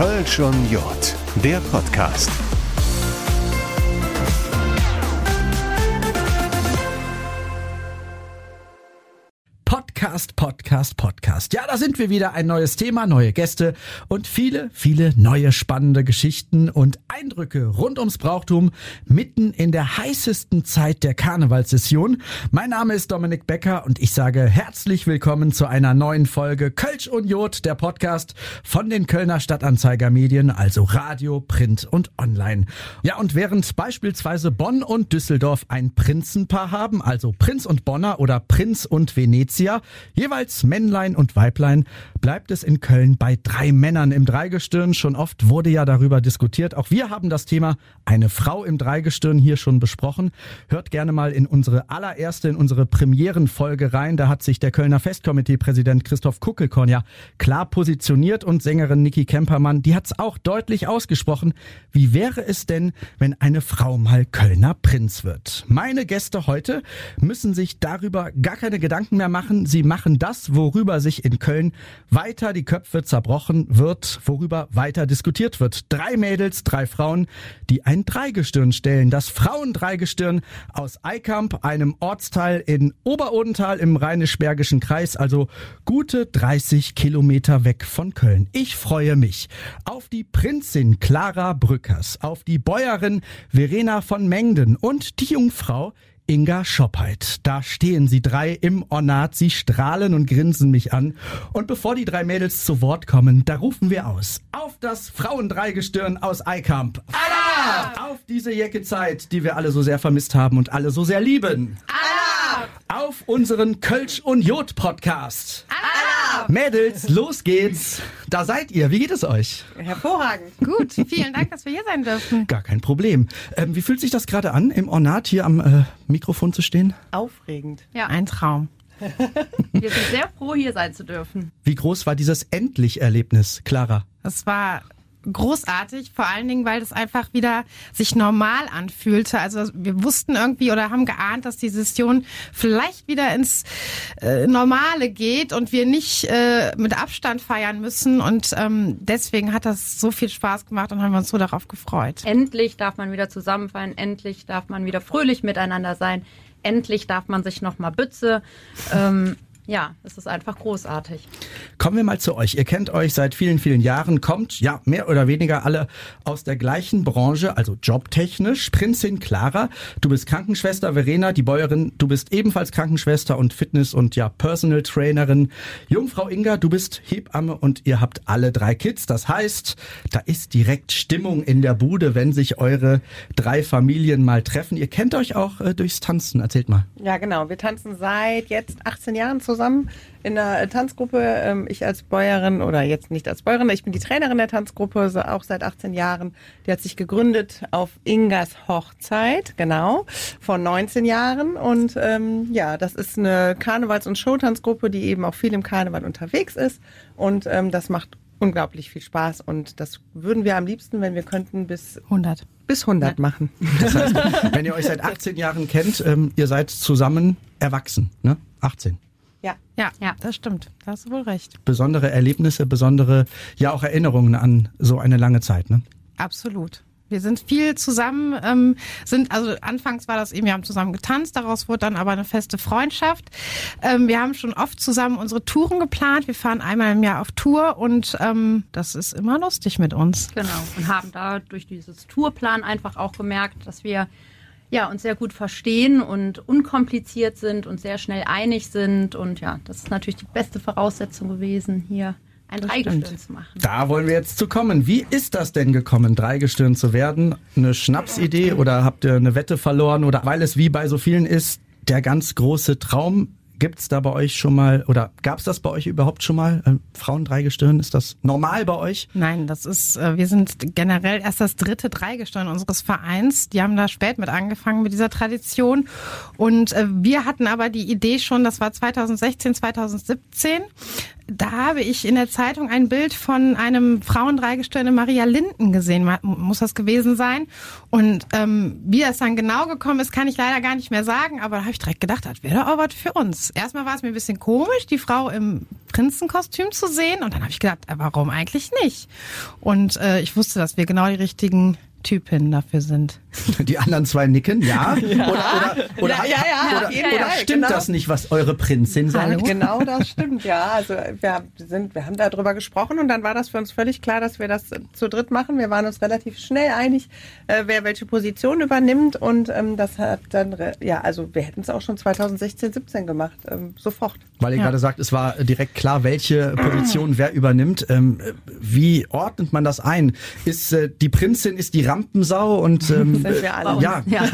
Kölsch und Jod, der Podcast. Podcast, Podcast, Podcast. Ja, da sind wir wieder. Ein neues Thema, neue Gäste und viele, viele neue spannende Geschichten und Eindrücke rund ums Brauchtum mitten in der heißesten Zeit der Karnevalssession. Mein Name ist Dominik Becker und ich sage herzlich willkommen zu einer neuen Folge Kölsch und Jod, der Podcast von den Kölner Stadtanzeiger Medien, also Radio, Print und Online. Ja, und während beispielsweise Bonn und Düsseldorf ein Prinzenpaar haben, also Prinz und Bonner oder Prinz und Venezia, Jeweils Männlein und Weiblein bleibt es in Köln bei drei Männern im Dreigestirn. Schon oft wurde ja darüber diskutiert. Auch wir haben das Thema eine Frau im Dreigestirn hier schon besprochen. Hört gerne mal in unsere allererste, in unsere Premierenfolge rein. Da hat sich der Kölner Festkomitee-Präsident Christoph Kuckelkorn ja klar positioniert und Sängerin Niki Kempermann, die hat es auch deutlich ausgesprochen. Wie wäre es denn, wenn eine Frau mal Kölner Prinz wird? Meine Gäste heute müssen sich darüber gar keine Gedanken mehr machen. Sie machen das, worüber sich in Köln weiter die Köpfe zerbrochen wird, worüber weiter diskutiert wird. Drei Mädels, drei Frauen, die ein Dreigestirn stellen. Das Frauendreigestirn aus Eikamp, einem Ortsteil in Oberodental im Rheinisch-Bergischen Kreis, also gute 30 Kilometer weg von Köln. Ich freue mich auf die Prinzin Clara Brückers, auf die Bäuerin Verena von Mengden und die Jungfrau Inga Schoppheit. Da stehen sie drei im Ornat, sie strahlen und grinsen mich an. Und bevor die drei Mädels zu Wort kommen, da rufen wir aus. Auf das Frauendreigestirn aus Eikamp. Allah! Auf diese Jecke-Zeit, die wir alle so sehr vermisst haben und alle so sehr lieben. Allah! Auf unseren Kölsch und Jod Podcast. Mädels, los geht's. Da seid ihr. Wie geht es euch? Hervorragend. Gut, vielen Dank, dass wir hier sein dürfen. Gar kein Problem. Ähm, wie fühlt sich das gerade an, im Ornat hier am äh, Mikrofon zu stehen? Aufregend. Ja, ein Traum. Wir sind sehr froh, hier sein zu dürfen. Wie groß war dieses Endlich-Erlebnis, Clara? Das war großartig, vor allen Dingen, weil das einfach wieder sich normal anfühlte. Also wir wussten irgendwie oder haben geahnt, dass die Session vielleicht wieder ins äh, Normale geht und wir nicht äh, mit Abstand feiern müssen. Und ähm, deswegen hat das so viel Spaß gemacht und haben uns so darauf gefreut. Endlich darf man wieder zusammen feiern, endlich darf man wieder fröhlich miteinander sein, endlich darf man sich nochmal Bütze. Ähm, ja, es ist einfach großartig. Kommen wir mal zu euch. Ihr kennt euch seit vielen, vielen Jahren, kommt ja mehr oder weniger alle aus der gleichen Branche, also jobtechnisch. Prinzin Clara, du bist Krankenschwester, Verena, die Bäuerin, du bist ebenfalls Krankenschwester und Fitness- und ja Personal Trainerin. Jungfrau Inga, du bist Hebamme und ihr habt alle drei Kids. Das heißt, da ist direkt Stimmung in der Bude, wenn sich eure drei Familien mal treffen. Ihr kennt euch auch äh, durchs Tanzen. Erzählt mal. Ja, genau. Wir tanzen seit jetzt 18 Jahren zusammen in der Tanzgruppe. Ähm, ich als Bäuerin oder jetzt nicht als Bäuerin, ich bin die Trainerin der Tanzgruppe, auch seit 18 Jahren. Die hat sich gegründet auf Ingas Hochzeit, genau, vor 19 Jahren. Und ähm, ja, das ist eine Karnevals- und Showtanzgruppe, die eben auch viel im Karneval unterwegs ist. Und ähm, das macht unglaublich viel Spaß. Und das würden wir am liebsten, wenn wir könnten, bis 100 bis 100 machen. Das heißt, wenn ihr euch seit 18 Jahren kennt, ähm, ihr seid zusammen erwachsen, ne? 18. Ja. Ja, ja, das stimmt. Da hast du wohl recht. Besondere Erlebnisse, besondere, ja auch Erinnerungen an so eine lange Zeit, ne? Absolut. Wir sind viel zusammen, ähm, sind, also anfangs war das eben, wir haben zusammen getanzt, daraus wurde dann aber eine feste Freundschaft. Ähm, wir haben schon oft zusammen unsere Touren geplant. Wir fahren einmal im Jahr auf Tour und ähm, das ist immer lustig mit uns. Genau. Und haben da durch dieses Tourplan einfach auch gemerkt, dass wir ja, uns sehr gut verstehen und unkompliziert sind und sehr schnell einig sind. Und ja, das ist natürlich die beste Voraussetzung gewesen, hier ein Dreigestirn zu machen. Da wollen wir jetzt zu kommen. Wie ist das denn gekommen, Dreigestirn zu werden? Eine Schnapsidee oder habt ihr eine Wette verloren oder weil es wie bei so vielen ist, der ganz große Traum Gibt's da bei euch schon mal oder gab's das bei euch überhaupt schon mal? Ähm, Frauendreigestirn, ist das normal bei euch? Nein, das ist, äh, wir sind generell erst das dritte Dreigestirn unseres Vereins. Die haben da spät mit angefangen mit dieser Tradition. Und äh, wir hatten aber die Idee schon, das war 2016, 2017 da habe ich in der Zeitung ein Bild von einem Frauendreigestirn Maria Linden gesehen, muss das gewesen sein. Und ähm, wie das dann genau gekommen ist, kann ich leider gar nicht mehr sagen, aber da habe ich direkt gedacht, das wäre doch auch was für uns. Erstmal war es mir ein bisschen komisch, die Frau im Prinzenkostüm zu sehen und dann habe ich gedacht, äh, warum eigentlich nicht? Und äh, ich wusste, dass wir genau die richtigen Typen dafür sind. Die anderen zwei nicken, ja. ja. Oder, oder, oder, ja, ja, oder, oder stimmt genau. das nicht, was eure Prinzessin sagt? Hallo? Genau, das stimmt, ja. Also wir, sind, wir haben darüber gesprochen und dann war das für uns völlig klar, dass wir das zu dritt machen. Wir waren uns relativ schnell einig, äh, wer welche Position übernimmt und ähm, das hat dann, ja, also wir hätten es auch schon 2016, 17 gemacht, ähm, sofort. Weil ihr ja. gerade sagt, es war direkt klar, welche Position wer übernimmt. Ähm, wie ordnet man das ein? Ist äh, die Prinzin ist die Rampensau und ähm, sind wir alle. Ja. Ja.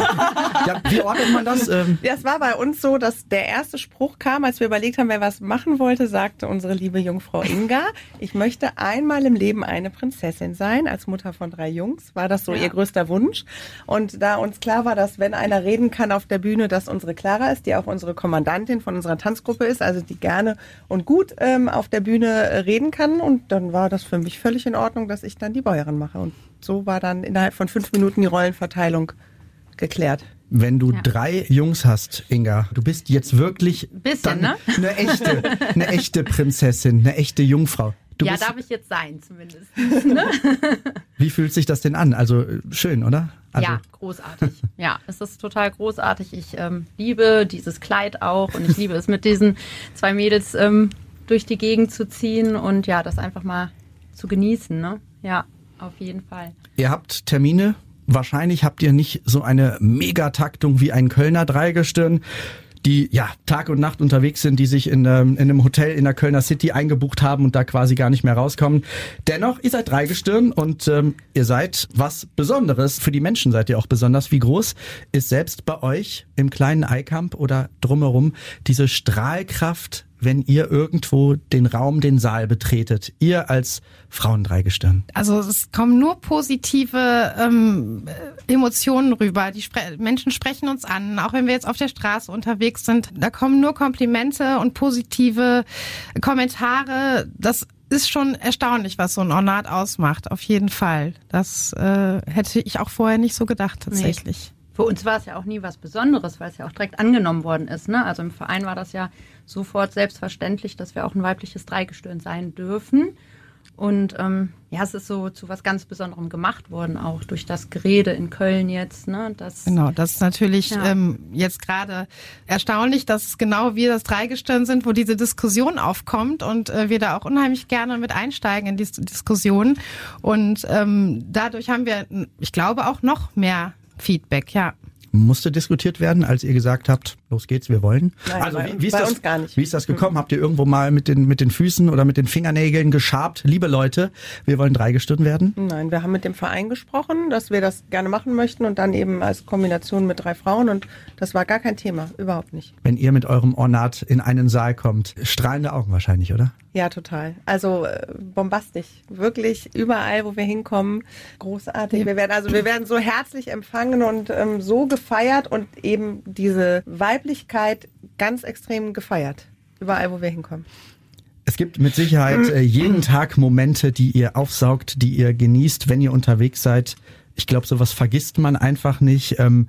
ja. Wie ordnet man das? Ähm? Ja, es war bei uns so, dass der erste Spruch kam, als wir überlegt haben, wer was machen wollte, sagte unsere liebe Jungfrau Inga, ich möchte einmal im Leben eine Prinzessin sein. Als Mutter von drei Jungs war das so ja. ihr größter Wunsch. Und da uns klar war, dass wenn einer reden kann auf der Bühne, dass unsere Clara ist, die auch unsere Kommandantin von unserer Tanzgruppe ist, also die gerne und gut ähm, auf der Bühne reden kann. Und dann war das für mich völlig in Ordnung, dass ich dann die Bäuerin mache. Und so war dann innerhalb von fünf Minuten die Rollenverteilung geklärt. Wenn du ja. drei Jungs hast, Inga, du bist jetzt wirklich Bisschen, ne? eine echte, eine echte Prinzessin, eine echte Jungfrau. Du ja, darf ich jetzt sein, zumindest. Ne? Wie fühlt sich das denn an? Also schön, oder? Also ja, großartig. Ja, es ist total großartig. Ich ähm, liebe dieses Kleid auch und ich liebe es mit diesen zwei Mädels ähm, durch die Gegend zu ziehen und ja, das einfach mal zu genießen. Ne? Ja, auf jeden Fall. Ihr habt Termine. Wahrscheinlich habt ihr nicht so eine Megataktung wie ein Kölner Dreigestirn die ja Tag und Nacht unterwegs sind, die sich in, ähm, in einem Hotel in der Kölner City eingebucht haben und da quasi gar nicht mehr rauskommen. Dennoch, ihr seid Dreigestirn und ähm, ihr seid was Besonderes. Für die Menschen seid ihr auch besonders. Wie groß ist selbst bei euch im kleinen Eikamp oder drumherum diese Strahlkraft wenn ihr irgendwo den Raum, den Saal betretet? Ihr als Frauendreigestirn. Also es kommen nur positive ähm, Emotionen rüber. Die Spre Menschen sprechen uns an, auch wenn wir jetzt auf der Straße unterwegs sind. Da kommen nur Komplimente und positive Kommentare. Das ist schon erstaunlich, was so ein Ornat ausmacht. Auf jeden Fall. Das äh, hätte ich auch vorher nicht so gedacht, tatsächlich. Nee. Für uns war es ja auch nie was Besonderes, weil es ja auch direkt angenommen worden ist. Ne? Also im Verein war das ja sofort selbstverständlich, dass wir auch ein weibliches Dreigestirn sein dürfen. Und ähm, ja, es ist so zu was ganz Besonderem gemacht worden, auch durch das Gerede in Köln jetzt. Ne? Das, genau, das ist natürlich ja. ähm, jetzt gerade erstaunlich, dass genau wir das Dreigestirn sind, wo diese Diskussion aufkommt und äh, wir da auch unheimlich gerne mit einsteigen in diese Diskussion. Und ähm, dadurch haben wir, ich glaube, auch noch mehr Feedback, ja musste diskutiert werden, als ihr gesagt habt, los geht's, wir wollen? Nein, also wie, wie, ist das, wie ist das gekommen? Habt ihr irgendwo mal mit den, mit den Füßen oder mit den Fingernägeln geschabt? Liebe Leute, wir wollen dreigestirn werden? Nein, wir haben mit dem Verein gesprochen, dass wir das gerne machen möchten und dann eben als Kombination mit drei Frauen und das war gar kein Thema, überhaupt nicht. Wenn ihr mit eurem Ornat in einen Saal kommt, strahlende Augen wahrscheinlich, oder? Ja, total. Also äh, bombastisch. Wirklich überall, wo wir hinkommen, großartig. Wir werden also wir werden so herzlich empfangen und ähm, so gefeiert und eben diese Weiblichkeit ganz extrem gefeiert. Überall, wo wir hinkommen. Es gibt mit Sicherheit äh, jeden Tag Momente, die ihr aufsaugt, die ihr genießt, wenn ihr unterwegs seid. Ich glaube, sowas vergisst man einfach nicht. Ähm,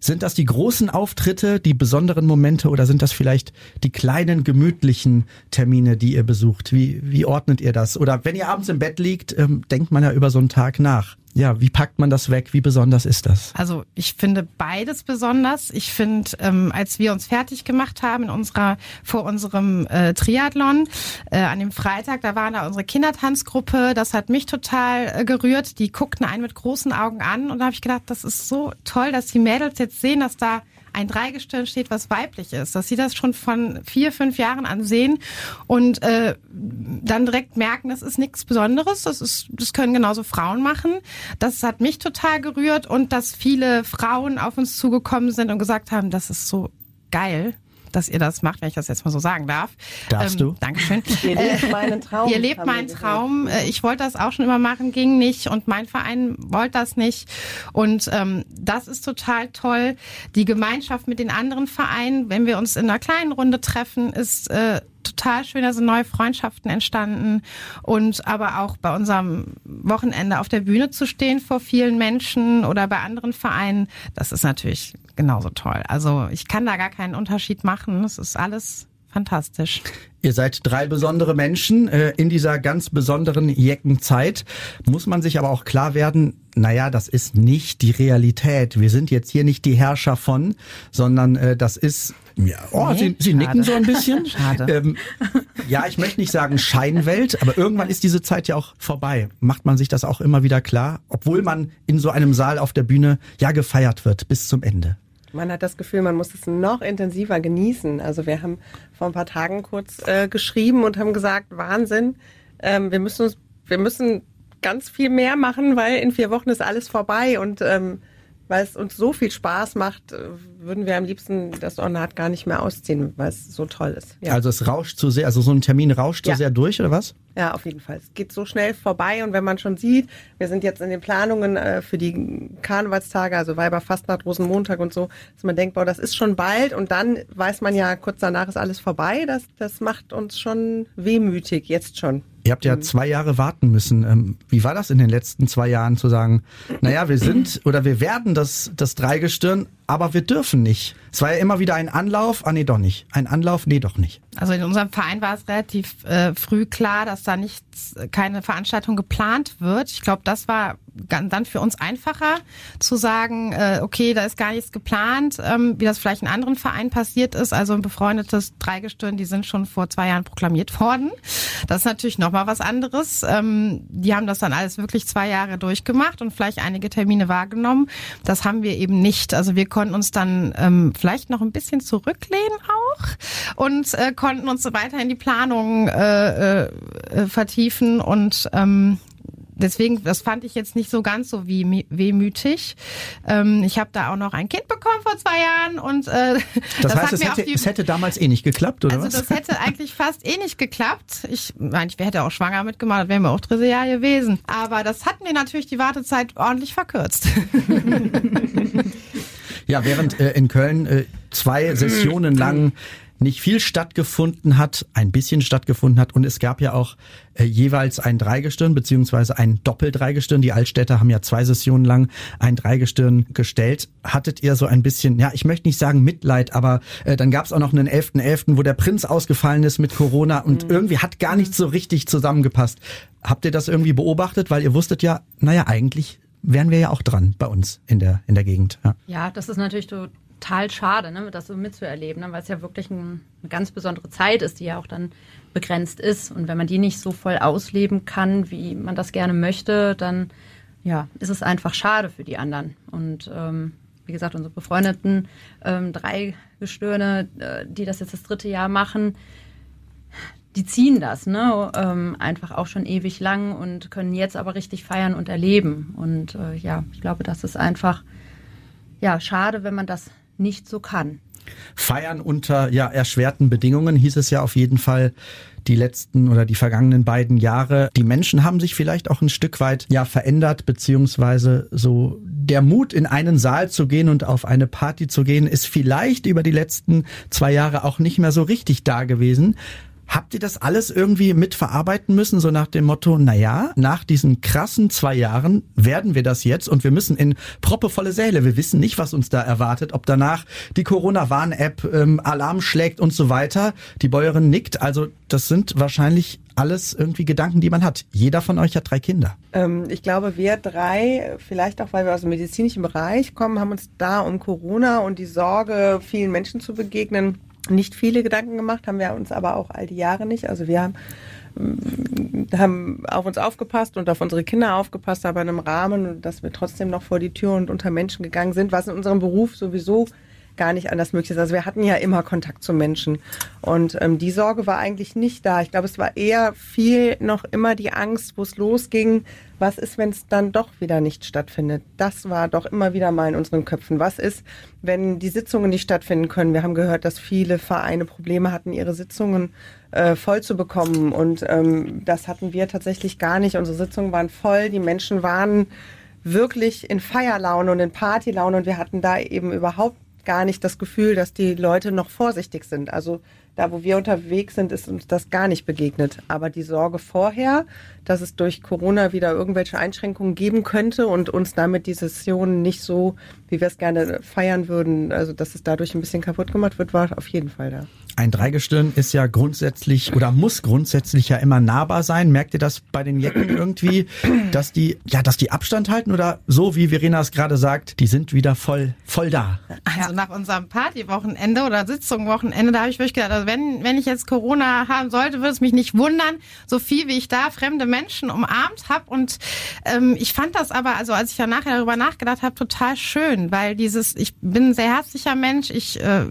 sind das die großen Auftritte, die besonderen Momente oder sind das vielleicht die kleinen gemütlichen Termine, die ihr besucht? Wie, wie ordnet ihr das? Oder wenn ihr abends im Bett liegt, ähm, denkt man ja über so einen Tag nach ja, wie packt man das weg? Wie besonders ist das? Also ich finde beides besonders. Ich finde, ähm, als wir uns fertig gemacht haben in unserer vor unserem äh, Triathlon äh, an dem Freitag, da war da unsere Kindertanzgruppe. Das hat mich total äh, gerührt. Die guckten einen mit großen Augen an und da habe ich gedacht, das ist so toll, dass die Mädels jetzt sehen, dass da ein Dreigestirn steht, was weiblich ist, dass sie das schon von vier, fünf Jahren an sehen und äh, dann direkt merken, das ist nichts Besonderes, das ist, das können genauso Frauen machen. Das hat mich total gerührt und dass viele Frauen auf uns zugekommen sind und gesagt haben, das ist so geil dass ihr das macht, wenn ich das jetzt mal so sagen darf. Darfst ähm, du? Dankeschön. Ihr lebt äh, meinen Traum. Ihr lebt meinen Traum. Äh, ich wollte das auch schon immer machen, ging nicht und mein Verein wollte das nicht. Und ähm, das ist total toll. Die Gemeinschaft mit den anderen Vereinen, wenn wir uns in einer kleinen Runde treffen, ist äh, total schön, da sind neue Freundschaften entstanden und aber auch bei unserem Wochenende auf der Bühne zu stehen vor vielen Menschen oder bei anderen Vereinen, das ist natürlich genauso toll. Also ich kann da gar keinen Unterschied machen. Es ist alles fantastisch. Ihr seid drei besondere Menschen äh, in dieser ganz besonderen Jeckenzeit. Muss man sich aber auch klar werden, naja, das ist nicht die Realität. Wir sind jetzt hier nicht die Herrscher von, sondern äh, das ist ja, oh, nee, Sie, Sie nicken so ein bisschen. Schade. Ähm, ja, ich möchte nicht sagen Scheinwelt, aber irgendwann ist diese Zeit ja auch vorbei. Macht man sich das auch immer wieder klar, obwohl man in so einem Saal auf der Bühne ja gefeiert wird bis zum Ende. Man hat das Gefühl, man muss es noch intensiver genießen. Also wir haben vor ein paar Tagen kurz äh, geschrieben und haben gesagt, Wahnsinn, ähm, wir müssen uns, wir müssen ganz viel mehr machen, weil in vier Wochen ist alles vorbei und ähm, weil es uns so viel Spaß macht, äh, würden wir am liebsten das Ornat gar nicht mehr ausziehen, weil es so toll ist. Ja. Also es rauscht zu sehr, also so ein Termin rauscht ja. so sehr durch, oder was? Ja, auf jeden Fall. Es geht so schnell vorbei und wenn man schon sieht, wir sind jetzt in den Planungen äh, für die Karnevalstage, also Weiberfastnacht, Rosenmontag und so, dass man denkt, boah, das ist schon bald und dann weiß man ja, kurz danach ist alles vorbei. Das, das macht uns schon wehmütig, jetzt schon. Ihr habt ja mhm. zwei Jahre warten müssen. Ähm, wie war das in den letzten zwei Jahren zu sagen, naja, wir sind oder wir werden das, das Dreigestirn, aber wir dürfen nicht. Es war ja immer wieder ein Anlauf, ah nee, doch nicht. Ein Anlauf, nee, doch nicht. Also in unserem Verein war es relativ äh, früh klar, dass da nichts, keine Veranstaltung geplant wird. Ich glaube, das war dann für uns einfacher zu sagen, äh, okay, da ist gar nichts geplant, ähm, wie das vielleicht in anderen Vereinen passiert ist. Also ein befreundetes Dreigestirn, die sind schon vor zwei Jahren proklamiert worden. Das ist natürlich nochmal was anderes. Ähm, die haben das dann alles wirklich zwei Jahre durchgemacht und vielleicht einige Termine wahrgenommen. Das haben wir eben nicht. Also wir konnten uns dann ähm, vielleicht noch ein bisschen zurücklehnen auch und äh, konnten uns weiter in die Planung äh, äh, vertiefen und ähm, deswegen, das fand ich jetzt nicht so ganz so wie wehmütig. Ähm, ich habe da auch noch ein Kind bekommen vor zwei Jahren und äh, das, das heißt, es hätte, die, es hätte damals eh nicht geklappt, oder also was? Also das hätte eigentlich fast eh nicht geklappt. Ich meine, ich hätte auch schwanger mitgemacht, das wäre mir auch dritte Jahr gewesen. Aber das hat mir natürlich die Wartezeit ordentlich verkürzt. Ja, während äh, in Köln äh, zwei Sessionen lang nicht viel stattgefunden hat, ein bisschen stattgefunden hat und es gab ja auch äh, jeweils ein Dreigestirn beziehungsweise ein Doppeldreigestirn. Die Altstädter haben ja zwei Sessionen lang ein Dreigestirn gestellt. Hattet ihr so ein bisschen, ja, ich möchte nicht sagen Mitleid, aber äh, dann gab es auch noch einen 11.11., .11., wo der Prinz ausgefallen ist mit Corona und mhm. irgendwie hat gar nichts so richtig zusammengepasst. Habt ihr das irgendwie beobachtet? Weil ihr wusstet ja, naja, eigentlich wären wir ja auch dran bei uns in der, in der Gegend. Ja, ja das ist natürlich total schade, ne, das so mitzuerleben, ne, weil es ja wirklich ein, eine ganz besondere Zeit ist, die ja auch dann begrenzt ist. Und wenn man die nicht so voll ausleben kann, wie man das gerne möchte, dann ja, ist es einfach schade für die anderen. Und ähm, wie gesagt, unsere befreundeten ähm, drei Gestirne, äh, die das jetzt das dritte Jahr machen, die ziehen das, ne? Ähm, einfach auch schon ewig lang und können jetzt aber richtig feiern und erleben. Und äh, ja, ich glaube, das ist einfach ja schade, wenn man das nicht so kann. Feiern unter ja erschwerten Bedingungen hieß es ja auf jeden Fall die letzten oder die vergangenen beiden Jahre. Die Menschen haben sich vielleicht auch ein Stück weit ja verändert, beziehungsweise so der Mut in einen Saal zu gehen und auf eine Party zu gehen, ist vielleicht über die letzten zwei Jahre auch nicht mehr so richtig da gewesen. Habt ihr das alles irgendwie mitverarbeiten müssen, so nach dem Motto, na ja, nach diesen krassen zwei Jahren werden wir das jetzt und wir müssen in proppevolle Säle. Wir wissen nicht, was uns da erwartet, ob danach die Corona-Warn-App ähm, Alarm schlägt und so weiter. Die Bäuerin nickt. Also das sind wahrscheinlich alles irgendwie Gedanken, die man hat. Jeder von euch hat drei Kinder. Ähm, ich glaube, wir drei, vielleicht auch, weil wir aus dem medizinischen Bereich kommen, haben uns da um Corona und die Sorge, vielen Menschen zu begegnen, nicht viele Gedanken gemacht, haben wir uns aber auch all die Jahre nicht. Also wir haben, mm, haben auf uns aufgepasst und auf unsere Kinder aufgepasst, aber in einem Rahmen, dass wir trotzdem noch vor die Tür und unter Menschen gegangen sind, was in unserem Beruf sowieso gar nicht anders möglich ist. Also wir hatten ja immer Kontakt zu Menschen und ähm, die Sorge war eigentlich nicht da. Ich glaube, es war eher viel noch immer die Angst, wo es losging. Was ist, wenn es dann doch wieder nicht stattfindet? Das war doch immer wieder mal in unseren Köpfen. Was ist, wenn die Sitzungen nicht stattfinden können? Wir haben gehört, dass viele Vereine Probleme hatten, ihre Sitzungen äh, voll zu bekommen und ähm, das hatten wir tatsächlich gar nicht. Unsere Sitzungen waren voll, die Menschen waren wirklich in Feierlaune und in Partylaune und wir hatten da eben überhaupt gar nicht das Gefühl, dass die Leute noch vorsichtig sind. Also da wo wir unterwegs sind, ist uns das gar nicht begegnet. Aber die Sorge vorher, dass es durch Corona wieder irgendwelche Einschränkungen geben könnte und uns damit die Session nicht so, wie wir es gerne feiern würden, also dass es dadurch ein bisschen kaputt gemacht wird, war auf jeden Fall da. Ein Dreigestirn ist ja grundsätzlich oder muss grundsätzlich ja immer nahbar sein. Merkt ihr das bei den Jecken irgendwie, dass die, ja, dass die Abstand halten oder so, wie Verena es gerade sagt, die sind wieder voll, voll da? Also nach unserem Partywochenende oder Sitzungwochenende, da habe ich wirklich gedacht, also wenn, wenn ich jetzt Corona haben sollte, würde es mich nicht wundern, so viel wie ich da fremde Menschen umarmt habe. Und ähm, ich fand das aber, also als ich dann nachher darüber nachgedacht habe, total schön, weil dieses, ich bin ein sehr herzlicher Mensch, ich äh,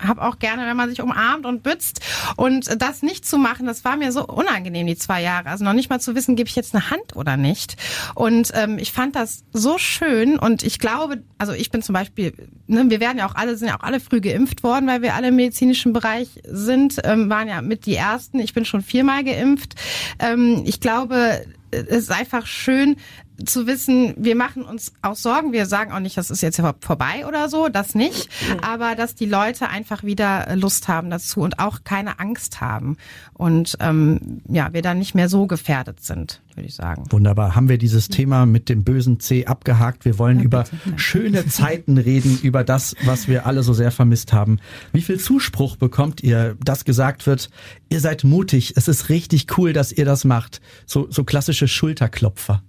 habe auch gerne, wenn man sich umarmt, umarmt und bützt. Und das nicht zu machen, das war mir so unangenehm, die zwei Jahre. Also noch nicht mal zu wissen, gebe ich jetzt eine Hand oder nicht. Und ähm, ich fand das so schön und ich glaube, also ich bin zum Beispiel, ne, wir werden ja auch alle, sind ja auch alle früh geimpft worden, weil wir alle im medizinischen Bereich sind, ähm, waren ja mit die Ersten. Ich bin schon viermal geimpft. Ähm, ich glaube, es ist einfach schön, zu wissen, wir machen uns auch Sorgen. Wir sagen auch nicht, das ist jetzt vorbei oder so, das nicht. Aber dass die Leute einfach wieder Lust haben dazu und auch keine Angst haben. Und ähm, ja, wir dann nicht mehr so gefährdet sind, würde ich sagen. Wunderbar. Haben wir dieses Thema mit dem bösen C abgehakt. Wir wollen ja, über schöne Zeiten reden, über das, was wir alle so sehr vermisst haben. Wie viel Zuspruch bekommt ihr, dass gesagt wird, ihr seid mutig, es ist richtig cool, dass ihr das macht. So, so klassische Schulterklopfer.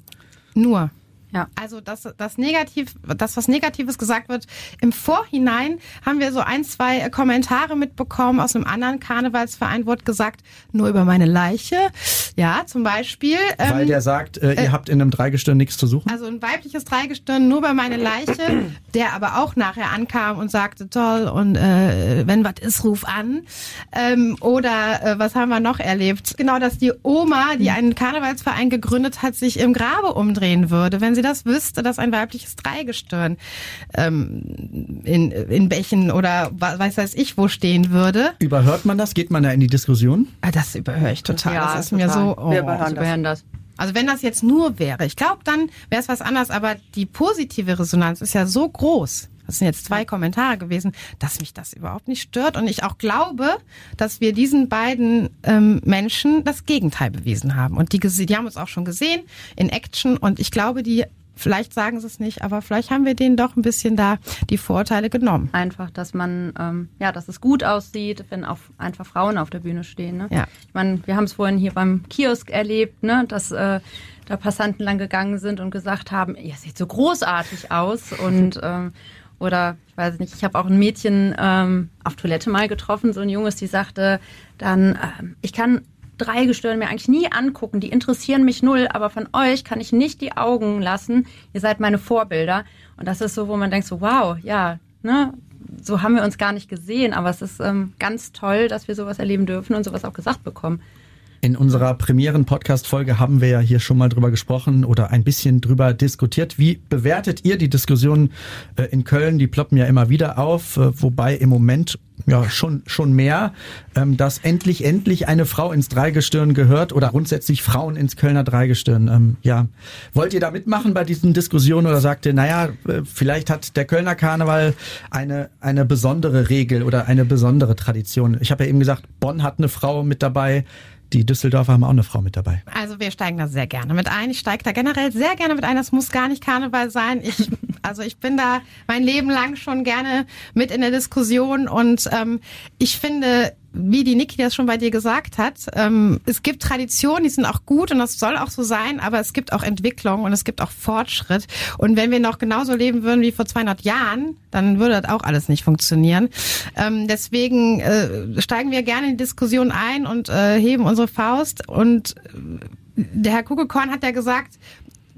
Nur. Ja. Also das, das Negativ, das, was Negatives gesagt wird, im Vorhinein haben wir so ein, zwei Kommentare mitbekommen aus einem anderen Karnevalsverein, wurde gesagt, nur über meine Leiche. Ja, zum Beispiel. Weil ähm, der sagt, äh, ihr äh, habt in einem Dreigestirn nichts zu suchen? Also ein weibliches Dreigestirn nur über meine Leiche, der aber auch nachher ankam und sagte, toll, und äh, wenn was ist, ruf an. Ähm, oder äh, was haben wir noch erlebt? Genau, dass die Oma, die einen Karnevalsverein gegründet hat, sich im Grabe umdrehen würde, wenn sie das wüsste, dass ein weibliches Dreigestirn ähm, in, in Bächen oder weiß weiß ich wo stehen würde. Überhört man das? Geht man da in die Diskussion? Ah, das überhöre ich total. Ja, das ist total. mir so. Oh, Wir überhören das. Also wenn das jetzt nur wäre, ich glaube, dann wäre es was anderes, aber die positive Resonanz ist ja so groß. Das sind jetzt zwei Kommentare gewesen, dass mich das überhaupt nicht stört und ich auch glaube, dass wir diesen beiden ähm, Menschen das Gegenteil bewiesen haben. Und die, die haben uns auch schon gesehen in Action und ich glaube, die Vielleicht sagen sie es nicht, aber vielleicht haben wir denen doch ein bisschen da die Vorteile genommen. Einfach, dass man, ähm, ja, dass es gut aussieht, wenn auch einfach Frauen auf der Bühne stehen. Ne? Ja. Ich meine, wir haben es vorhin hier beim Kiosk erlebt, ne, dass äh, da Passanten lang gegangen sind und gesagt haben, ihr seht so großartig aus und ähm, oder ich weiß nicht, ich habe auch ein Mädchen ähm, auf Toilette mal getroffen, so ein Junges, die sagte dann, ähm, ich kann drei Gestirne mir eigentlich nie angucken. Die interessieren mich null, aber von euch kann ich nicht die Augen lassen. Ihr seid meine Vorbilder. Und das ist so, wo man denkt so, wow, ja, ne, so haben wir uns gar nicht gesehen, aber es ist ähm, ganz toll, dass wir sowas erleben dürfen und sowas auch gesagt bekommen. In unserer Premieren-Podcast-Folge haben wir ja hier schon mal drüber gesprochen oder ein bisschen drüber diskutiert. Wie bewertet ihr die Diskussionen äh, in Köln? Die ploppen ja immer wieder auf, äh, wobei im Moment ja schon schon mehr, ähm, dass endlich endlich eine Frau ins Dreigestirn gehört oder grundsätzlich Frauen ins Kölner Dreigestirn. Ähm, ja, wollt ihr da mitmachen bei diesen Diskussionen oder sagt ihr, naja, äh, vielleicht hat der Kölner Karneval eine eine besondere Regel oder eine besondere Tradition? Ich habe ja eben gesagt, Bonn hat eine Frau mit dabei die Düsseldorfer haben auch eine Frau mit dabei. Also wir steigen da sehr gerne mit ein. Ich steige da generell sehr gerne mit ein. Das muss gar nicht Karneval sein. Ich, also ich bin da mein Leben lang schon gerne mit in der Diskussion und ähm, ich finde, wie die Niki das schon bei dir gesagt hat, ähm, es gibt Traditionen, die sind auch gut und das soll auch so sein, aber es gibt auch Entwicklung und es gibt auch Fortschritt. Und wenn wir noch genauso leben würden wie vor 200 Jahren, dann würde das auch alles nicht funktionieren. Ähm, deswegen äh, steigen wir gerne in die Diskussion ein und äh, heben unsere Faust. Und äh, der Herr Kugelkorn hat ja gesagt,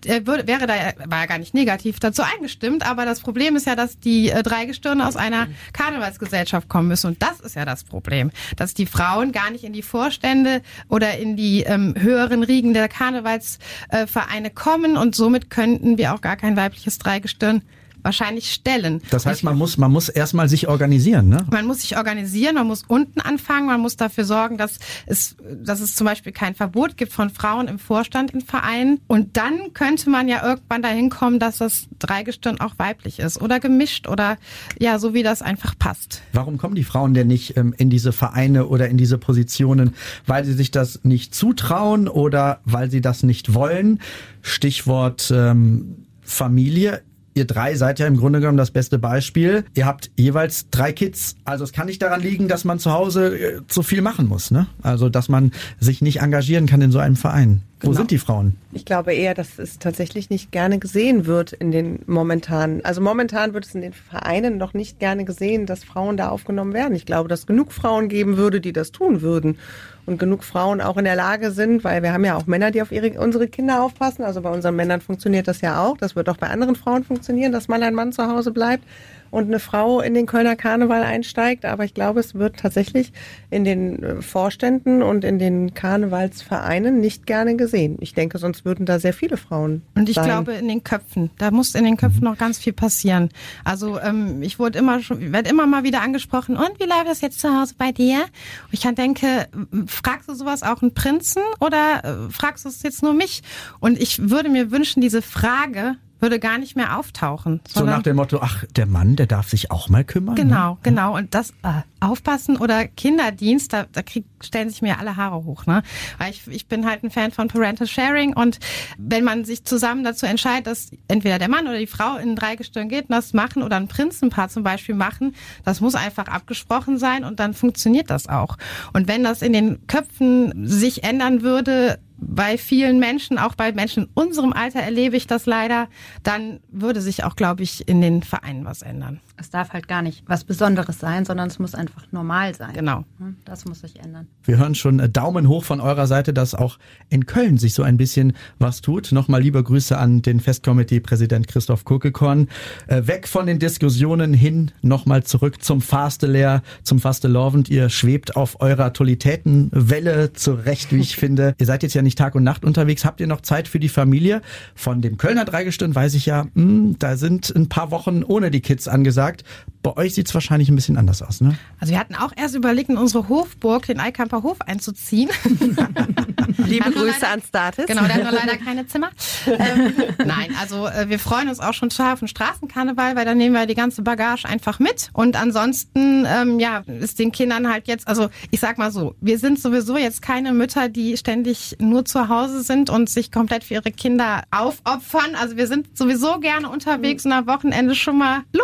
er würde, wäre da, war ja gar nicht negativ dazu eingestimmt, aber das Problem ist ja, dass die äh, drei Gestirne aus einer Karnevalsgesellschaft kommen müssen. Und das ist ja das Problem, dass die Frauen gar nicht in die Vorstände oder in die ähm, höheren Riegen der Karnevalsvereine äh, kommen und somit könnten wir auch gar kein weibliches Dreigestirn wahrscheinlich stellen. Das heißt, man muss, man muss erstmal sich organisieren, ne? Man muss sich organisieren, man muss unten anfangen, man muss dafür sorgen, dass es, dass es zum Beispiel kein Verbot gibt von Frauen im Vorstand in Vereinen. Und dann könnte man ja irgendwann dahin kommen, dass das Dreigestirn auch weiblich ist oder gemischt oder ja, so wie das einfach passt. Warum kommen die Frauen denn nicht ähm, in diese Vereine oder in diese Positionen? Weil sie sich das nicht zutrauen oder weil sie das nicht wollen? Stichwort ähm, Familie. Ihr drei seid ja im Grunde genommen das beste Beispiel. Ihr habt jeweils drei Kids. Also es kann nicht daran liegen, dass man zu Hause äh, zu viel machen muss. Ne? Also dass man sich nicht engagieren kann in so einem Verein. Wo Genau. sind die Frauen? Ich glaube eher, dass es tatsächlich nicht gerne gesehen wird in den momentanen. Also momentan wird es in den Vereinen noch nicht gerne gesehen, dass Frauen da aufgenommen werden. Ich glaube, dass genug Frauen geben würde, die das tun würden. Und genug Frauen auch in der Lage sind, weil wir haben ja auch Männer, die auf ihre, unsere Kinder aufpassen. Also bei unseren Männern funktioniert das ja auch. Das wird auch bei anderen Frauen funktionieren, dass mal ein Mann zu Hause bleibt und eine Frau in den Kölner Karneval einsteigt. Aber ich glaube, es wird tatsächlich in den äh, Vorständen und in den Karnevalsvereinen nicht gerne gesehen. Ich denke, sonst würden da sehr viele Frauen. Und ich sein. glaube in den Köpfen, da muss in den Köpfen noch ganz viel passieren. Also ähm, ich wurde immer schon, werde immer mal wieder angesprochen. Und wie läuft das jetzt zu Hause bei dir? Und ich denke, fragst du sowas auch einen Prinzen oder äh, fragst du es jetzt nur mich? Und ich würde mir wünschen, diese Frage würde gar nicht mehr auftauchen. So nach dem Motto, ach, der Mann, der darf sich auch mal kümmern. Ne? Genau, genau. Und das äh, Aufpassen oder Kinderdienst, da, da krieg, stellen sich mir alle Haare hoch. Ne? Weil ich, ich bin halt ein Fan von Parental Sharing und wenn man sich zusammen dazu entscheidet, dass entweder der Mann oder die Frau in ein Dreigestirn geht und das machen oder ein Prinzenpaar zum Beispiel machen, das muss einfach abgesprochen sein und dann funktioniert das auch. Und wenn das in den Köpfen sich ändern würde, bei vielen Menschen, auch bei Menschen in unserem Alter erlebe ich das leider, dann würde sich auch, glaube ich, in den Vereinen was ändern. Es darf halt gar nicht was Besonderes sein, sondern es muss einfach normal sein. Genau. Das muss sich ändern. Wir hören schon äh, Daumen hoch von eurer Seite, dass auch in Köln sich so ein bisschen was tut. Nochmal liebe Grüße an den Festkomitee-Präsident Christoph Kurkekorn. Äh, weg von den Diskussionen hin, nochmal zurück zum Fastelehr, zum Fastelovend. Ihr schwebt auf eurer Tolitätenwelle zurecht, wie ich finde. Ihr seid jetzt ja nicht Tag und Nacht unterwegs. Habt ihr noch Zeit für die Familie? Von dem Kölner Dreigestirn weiß ich ja, mh, da sind ein paar Wochen ohne die Kids angesagt. Bei euch sieht's wahrscheinlich ein bisschen anders aus, ne? Also wir hatten auch erst überlegt, in unsere Hofburg, den Eikamper Hof einzuziehen. Liebe Grüße leider- an Status. Genau, der hat nur leider keine Zimmer. ähm, nein, also äh, wir freuen uns auch schon total auf den Straßenkarneval, weil dann nehmen wir die ganze Bagage einfach mit. Und ansonsten, ähm, ja, ist den Kindern halt jetzt, also ich sag mal so, wir sind sowieso jetzt keine Mütter, die ständig nur zu Hause sind und sich komplett für ihre Kinder aufopfern. Also wir sind sowieso gerne unterwegs und am Wochenende schon mal los.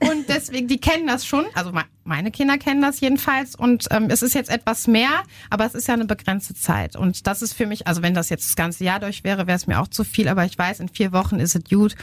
Und deswegen, die kennen das schon. Also me- meine Kinder kennen das jedenfalls. Und ähm, es ist jetzt etwas mehr, aber es ist ja eine begrenzte Zeit. Und das ist für mich, also wenn das jetzt das ganze Jahr durch wäre, wäre es mir auch zu viel. Aber ich weiß, in vier Wochen ist es gut.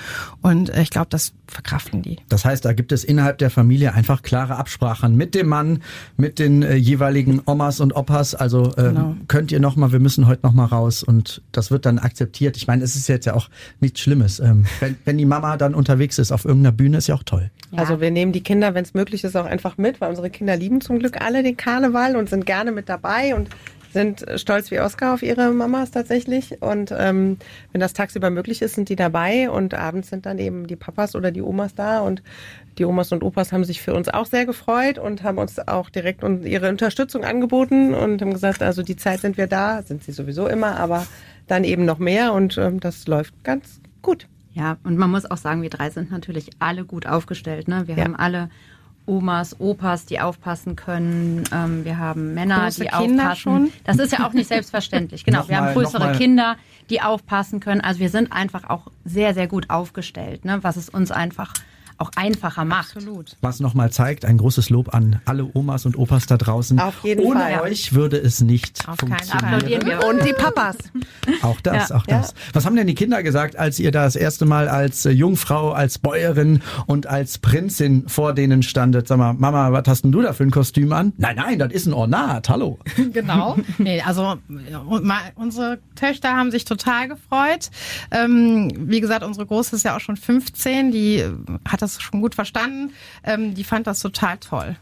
Und äh, ich glaube, das verkraften die. Das heißt, da gibt es innerhalb der Familie einfach klare Absprachen mit dem Mann, mit den äh, jeweiligen Omas und Opas. Also äh, Genau. könnt ihr noch mal, wir müssen heute noch mal raus und das wird dann akzeptiert. Ich meine, es ist jetzt ja auch nichts Schlimmes. Ähm, wenn, wenn die Mama dann unterwegs ist auf irgendeiner Bühne, ist ja auch toll. Also wir nehmen die Kinder, wenn es möglich ist, auch einfach mit, weil unsere Kinder lieben zum Glück alle den Karneval und sind gerne mit dabei und sind stolz wie Oskar auf ihre Mamas tatsächlich. Und ähm, wenn das tagsüber möglich ist, sind die dabei und abends sind dann eben die Papas oder die Omas da und die Omas und Opas haben sich für uns auch sehr gefreut und haben uns auch direkt und ihre Unterstützung angeboten und haben gesagt, also die Zeit sind wir da, sind sie sowieso immer, aber dann eben noch mehr und ähm, das läuft ganz gut. Ja, und man muss auch sagen, wir drei sind natürlich alle gut aufgestellt. Ne? Wir Ja. haben alle Omas, Opas, die aufpassen können. Ähm, wir haben Männer, Große die Kinder aufpassen. schon. Das ist ja auch nicht selbstverständlich. Genau, wir Nochmal- haben größere nochmal- Kinder, die aufpassen können. Also wir sind einfach auch sehr, sehr gut aufgestellt, ne? was es uns einfach auch einfacher macht. Absolut. Was nochmal zeigt, ein großes Lob an alle Omas und Opas da draußen. Auf jeden Ohne Fall. euch würde es nicht Auf keinen funktionieren. Wir. Und die Papas. Auch das, Ja. auch das. Was haben denn die Kinder gesagt, als ihr da das erste Mal als äh, Jungfrau, als Bäuerin und als Prinzin vor denen standet? Sag mal, Mama, was hast denn du da für ein Kostüm an? Nein, nein, das ist ein Ornat, hallo. Genau. Nee, also mal- unsere Töchter haben sich total gefreut. Ähm, wie gesagt, unsere Große ist ja auch schon 15, die äh, hat das schon gut verstanden. Ähm, die fand das total toll.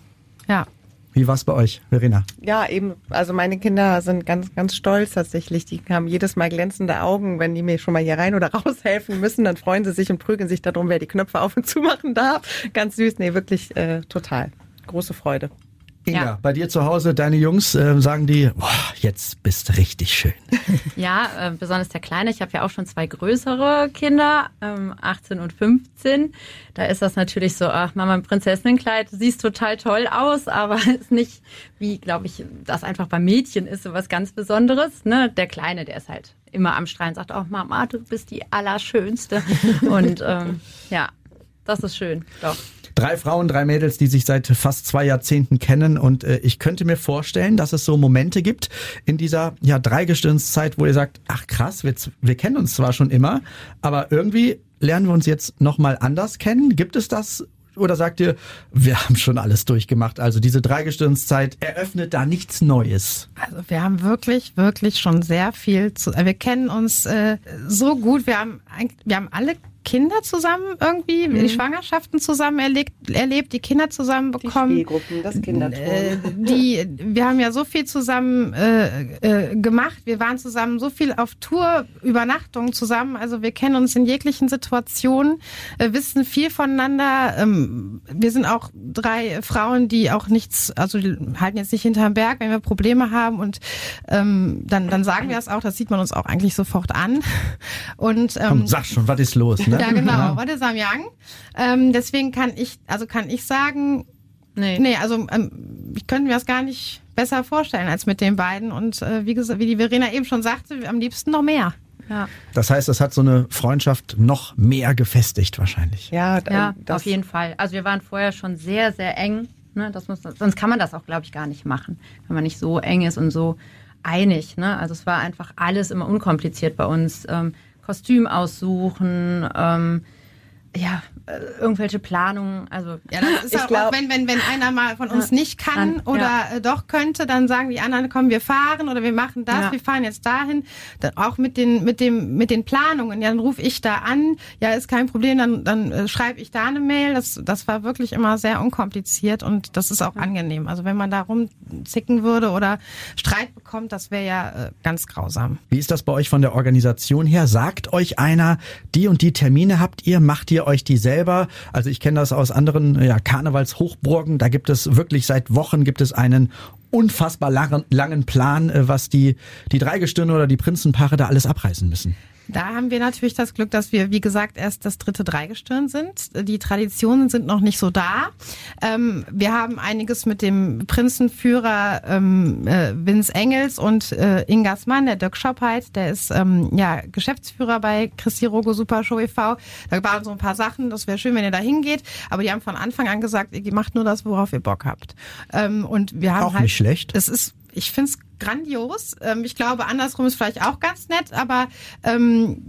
Ja. Wie war's bei euch, Verena? Ja, eben. Also meine Kinder sind ganz, ganz stolz tatsächlich. Die haben jedes Mal glänzende Augen, wenn die mir schon mal hier rein oder raus helfen müssen. Dann freuen sie sich und prügeln sich darum, wer die Knöpfe auf und zu machen darf. Ganz süß. Nee, wirklich äh, total. Große Freude. Inga, Ja. bei dir zu Hause, deine Jungs äh, sagen die, boah, jetzt bist du richtig schön. Ja, äh, besonders der Kleine. Ich habe ja auch schon zwei größere Kinder, ähm, 18 und 15. Da ist das natürlich so, ach, Mama im Prinzessinnenkleid, du siehst total toll aus, aber ist nicht, wie, glaube ich, das einfach bei Mädchen ist, so was ganz Besonderes. Ne? Der Kleine, der ist halt immer am Strahlen, sagt auch, Mama, du bist die Allerschönste. und ähm, ja, das ist schön, doch. Drei Frauen, drei Mädels, die sich seit fast zwei Jahrzehnten kennen und äh, ich könnte mir vorstellen, dass es so Momente gibt in dieser ja Dreigestirnszeit, wo ihr sagt, ach krass, wir, wir kennen uns zwar schon immer, aber irgendwie lernen wir uns jetzt noch mal anders kennen. Gibt es das oder sagt ihr, wir haben schon alles durchgemacht? Also diese Dreigestirnszeit eröffnet da nichts Neues. Also wir haben wirklich, wirklich schon sehr viel zu. äh, Wir kennen uns äh, so gut. Wir haben, wir haben alle Kinder zusammen irgendwie, die Schwangerschaften zusammen erlebt, erlebt, die Kinder zusammen Die bekommen. Spielgruppen, das Kinderturm. Äh, die, wir haben ja so viel zusammen äh, äh, gemacht. Wir waren zusammen so viel auf Tour, Übernachtungen zusammen. Also wir kennen uns in jeglichen Situationen, äh, wissen viel voneinander. Ähm, wir sind auch drei Frauen, die auch nichts, also die halten jetzt nicht hinterm Berg, wenn wir Probleme haben und ähm, dann, dann sagen wir das auch. Das sieht man uns auch eigentlich sofort an. Und ähm, Komm, sag schon, was ist los? Ne? Ja, genau. What is am Young? Ähm, deswegen kann ich, also kann ich sagen, Nee. nee, also ähm, ich könnte mir das gar nicht besser vorstellen als mit den beiden. Und äh, wie gesagt, wie die Verena eben schon sagte, am liebsten noch mehr. Ja, Das heißt, es hat so eine Freundschaft noch mehr gefestigt wahrscheinlich. ja, ja das, auf jeden Fall. Also wir waren vorher schon sehr, sehr eng. Ne? Das muss, sonst kann man das auch, glaube ich, gar nicht machen, wenn man nicht so eng ist und so einig. Ne? Also es war einfach alles immer unkompliziert bei uns. Ähm, Kostüm aussuchen, ähm, ja, äh, irgendwelche Planungen. Also Ja, das ist Ich auch, glaub- wenn, wenn, wenn einer mal von uns Ja. nicht kann Dann- oder ja. äh, doch könnte, dann sagen die anderen, komm, wir fahren oder wir machen das, Ja. wir fahren jetzt dahin. Dann auch mit den, mit dem, mit den Planungen. Ja, dann rufe ich da an, ja, ist kein Problem, dann, dann äh, schreibe ich da eine Mail. Das, das war wirklich immer sehr unkompliziert und das ist auch angenehm. Also wenn man da rumzicken würde oder Streit bekommt, das wäre ja äh, ganz grausam. Wie ist das bei euch von der Organisation her? Sagt euch einer, die und die Termine habt ihr, macht ihr euch die selber? Also ich kenne das aus anderen ja, Karnevalshochburgen. Da gibt es wirklich seit Wochen gibt es einen unfassbar langen, langen Plan, äh, was die, die Dreigestirne oder die Prinzenpaare da alles abreißen müssen. Da haben wir natürlich das Glück, dass wir, wie gesagt, erst das dritte Dreigestirn sind. Die Traditionen sind noch nicht so da. Ähm, wir haben einiges mit dem Prinzenführer ähm, äh, Vince Engels und äh, Ingas Mann, der Dirk Schoppheit, der ist ähm, ja Geschäftsführer bei Christi Rogo Super Show e.V. Da waren so ein paar Sachen, das wäre schön, wenn ihr da hingeht. Aber die haben von Anfang an gesagt, ihr macht nur das, worauf ihr Bock habt. Ähm, und wir haben Auch halt, nicht schlecht. es ist, ich finde es grandios. Ähm, ich glaube, andersrum ist vielleicht auch ganz nett, aber ähm,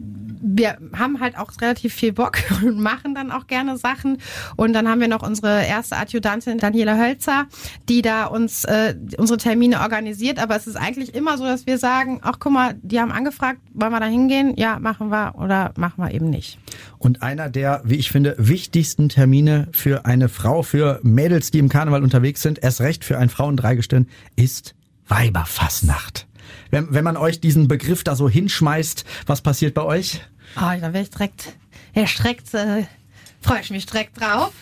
wir haben halt auch relativ viel Bock und machen dann auch gerne Sachen. Und dann haben wir noch unsere erste Adjutantin Daniela Hölzer, die da uns äh, unsere Termine organisiert. Aber es ist eigentlich immer so, dass wir sagen, ach guck mal, die haben angefragt, wollen wir da hingehen? Ja, machen wir oder machen wir eben nicht. Und einer der, wie ich finde, wichtigsten Termine für eine Frau, für Mädels, die im Karneval unterwegs sind, erst recht für ein Frauendreigestirn, ist Weiberfassnacht. Wenn, wenn man euch diesen Begriff da so hinschmeißt, was passiert bei euch? Ah, da wäre ich direkt, erschreckt, äh, freue ich mich direkt drauf.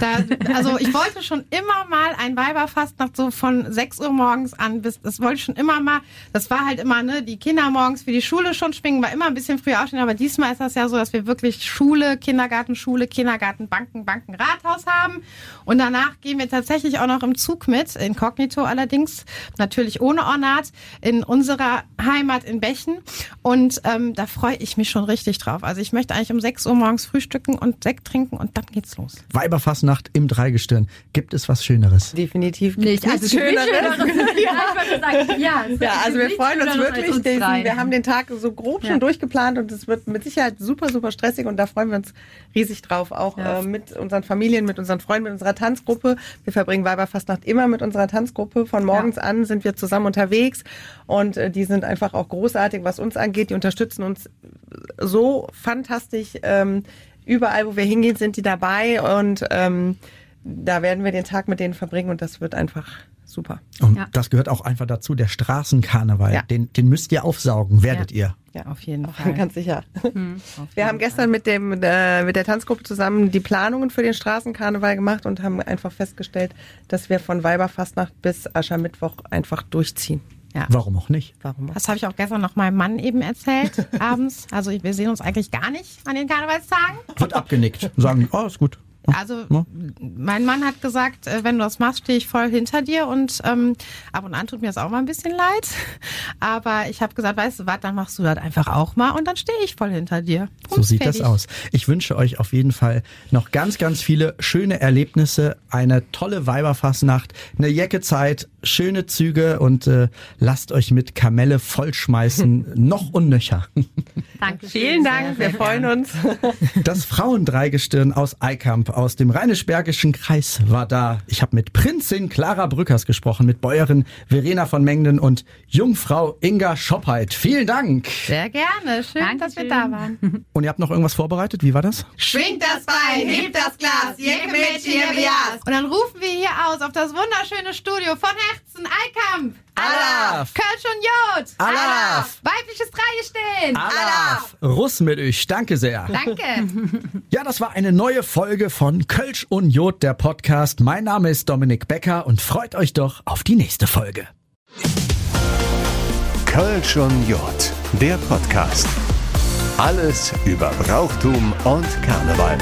Da, also ich wollte schon immer mal ein Weiberfastnacht so von 6 Uhr morgens an bis, das wollte ich schon immer mal, das war halt immer, ne, die Kinder morgens für die Schule schon schwingen, war immer ein bisschen früher aufstehen, aber diesmal ist das ja so, dass wir wirklich Schule, Kindergarten, Schule, Kindergarten, Banken, Banken, Rathaus haben und danach gehen wir tatsächlich auch noch im Zug mit, inkognito allerdings, natürlich ohne Ornat, in unserer Heimat in Bechen und ähm, da freue ich mich schon richtig drauf. Also ich möchte eigentlich um 6 Uhr morgens frühstücken und Sekt trinken und dann geht's los. Weiberfassnacht im Dreigestirn. Gibt es was Schöneres? definitiv nicht. nichts Also Schöneres. ja. Sagen, ja, Ja, gibt also wir freuen uns Schöneres wirklich. uns Diesen, wir haben den Tag so grob Ja. schon durchgeplant und es wird mit Sicherheit super, super stressig und da freuen wir uns riesig drauf. Auch Ja. äh, mit unseren Familien, mit unseren Freunden, mit unserer Tanzgruppe. Wir verbringen Weiberfastnacht immer mit unserer Tanzgruppe. Von morgens an sind wir zusammen unterwegs und äh, die sind einfach auch großartig, was uns angeht. Die unterstützen uns so fantastisch. Ähm, überall, wo wir hingehen, sind die dabei und ähm, da werden wir den Tag mit denen verbringen und das wird einfach super. Und Ja. das gehört auch einfach dazu, der Straßenkarneval. Ja. Den, den müsst ihr aufsaugen, werdet ihr. Ja, Auf jeden Fall. Ganz sicher. Auf Wir haben gestern mit dem äh, mit der Tanzgruppe zusammen die Planungen für den Straßenkarneval gemacht und haben einfach festgestellt, dass wir von Weiberfastnacht bis Aschermittwoch einfach durchziehen. Ja. Warum auch nicht? Warum? Das habe ich auch gestern noch meinem Mann eben erzählt, abends. Also wir sehen uns eigentlich gar nicht an den Karnevalstagen. Wird abgenickt. Sagen, oh, ist gut. Also Ja. mein Mann hat gesagt, äh, wenn du das machst, stehe ich voll hinter dir und ähm, ab und an tut mir das auch mal ein bisschen leid. Aber ich habe gesagt, weißt du was, dann machst du das einfach auch mal und dann stehe ich voll hinter dir. So Punkt, sieht das fertig. aus. Ich wünsche euch auf jeden Fall noch ganz, ganz viele schöne Erlebnisse, eine tolle Weiberfassnacht, eine Jeckezeit, schöne Züge und äh, lasst euch mit Kamelle vollschmeißen, noch und nöcher. Danke. Vielen Dank, wir freuen uns. Das Frauendreigestirn aus Eikamp aus dem Rheinisch-Bergischen Kreis war da. Ich habe mit Prinzin Clara Brückers gesprochen, mit Bäuerin Verena von Mengden und Jungfrau Inga Schoppheit. Vielen Dank. Sehr gerne. Schön, dass wir da waren. Und ihr habt noch irgendwas vorbereitet? Wie war das? Schwingt das Bein, hebt das Glas, Jecke Mädchen, hier wie Und dann rufen wir hier aus auf das wunderschöne Studio von Herzen, Eikamp. Alaf. Kölsch und Jod. Alaf. Weibliches Dreie stehen. Alaf. Russ mit euch. Danke sehr. Danke. Ja, das war eine neue Folge von Kölsch und Jod, der Podcast. Mein Name ist Dominik Becker und freut euch doch auf die nächste Folge. Kölsch und Jod, der Podcast. Alles über Brauchtum und Karneval.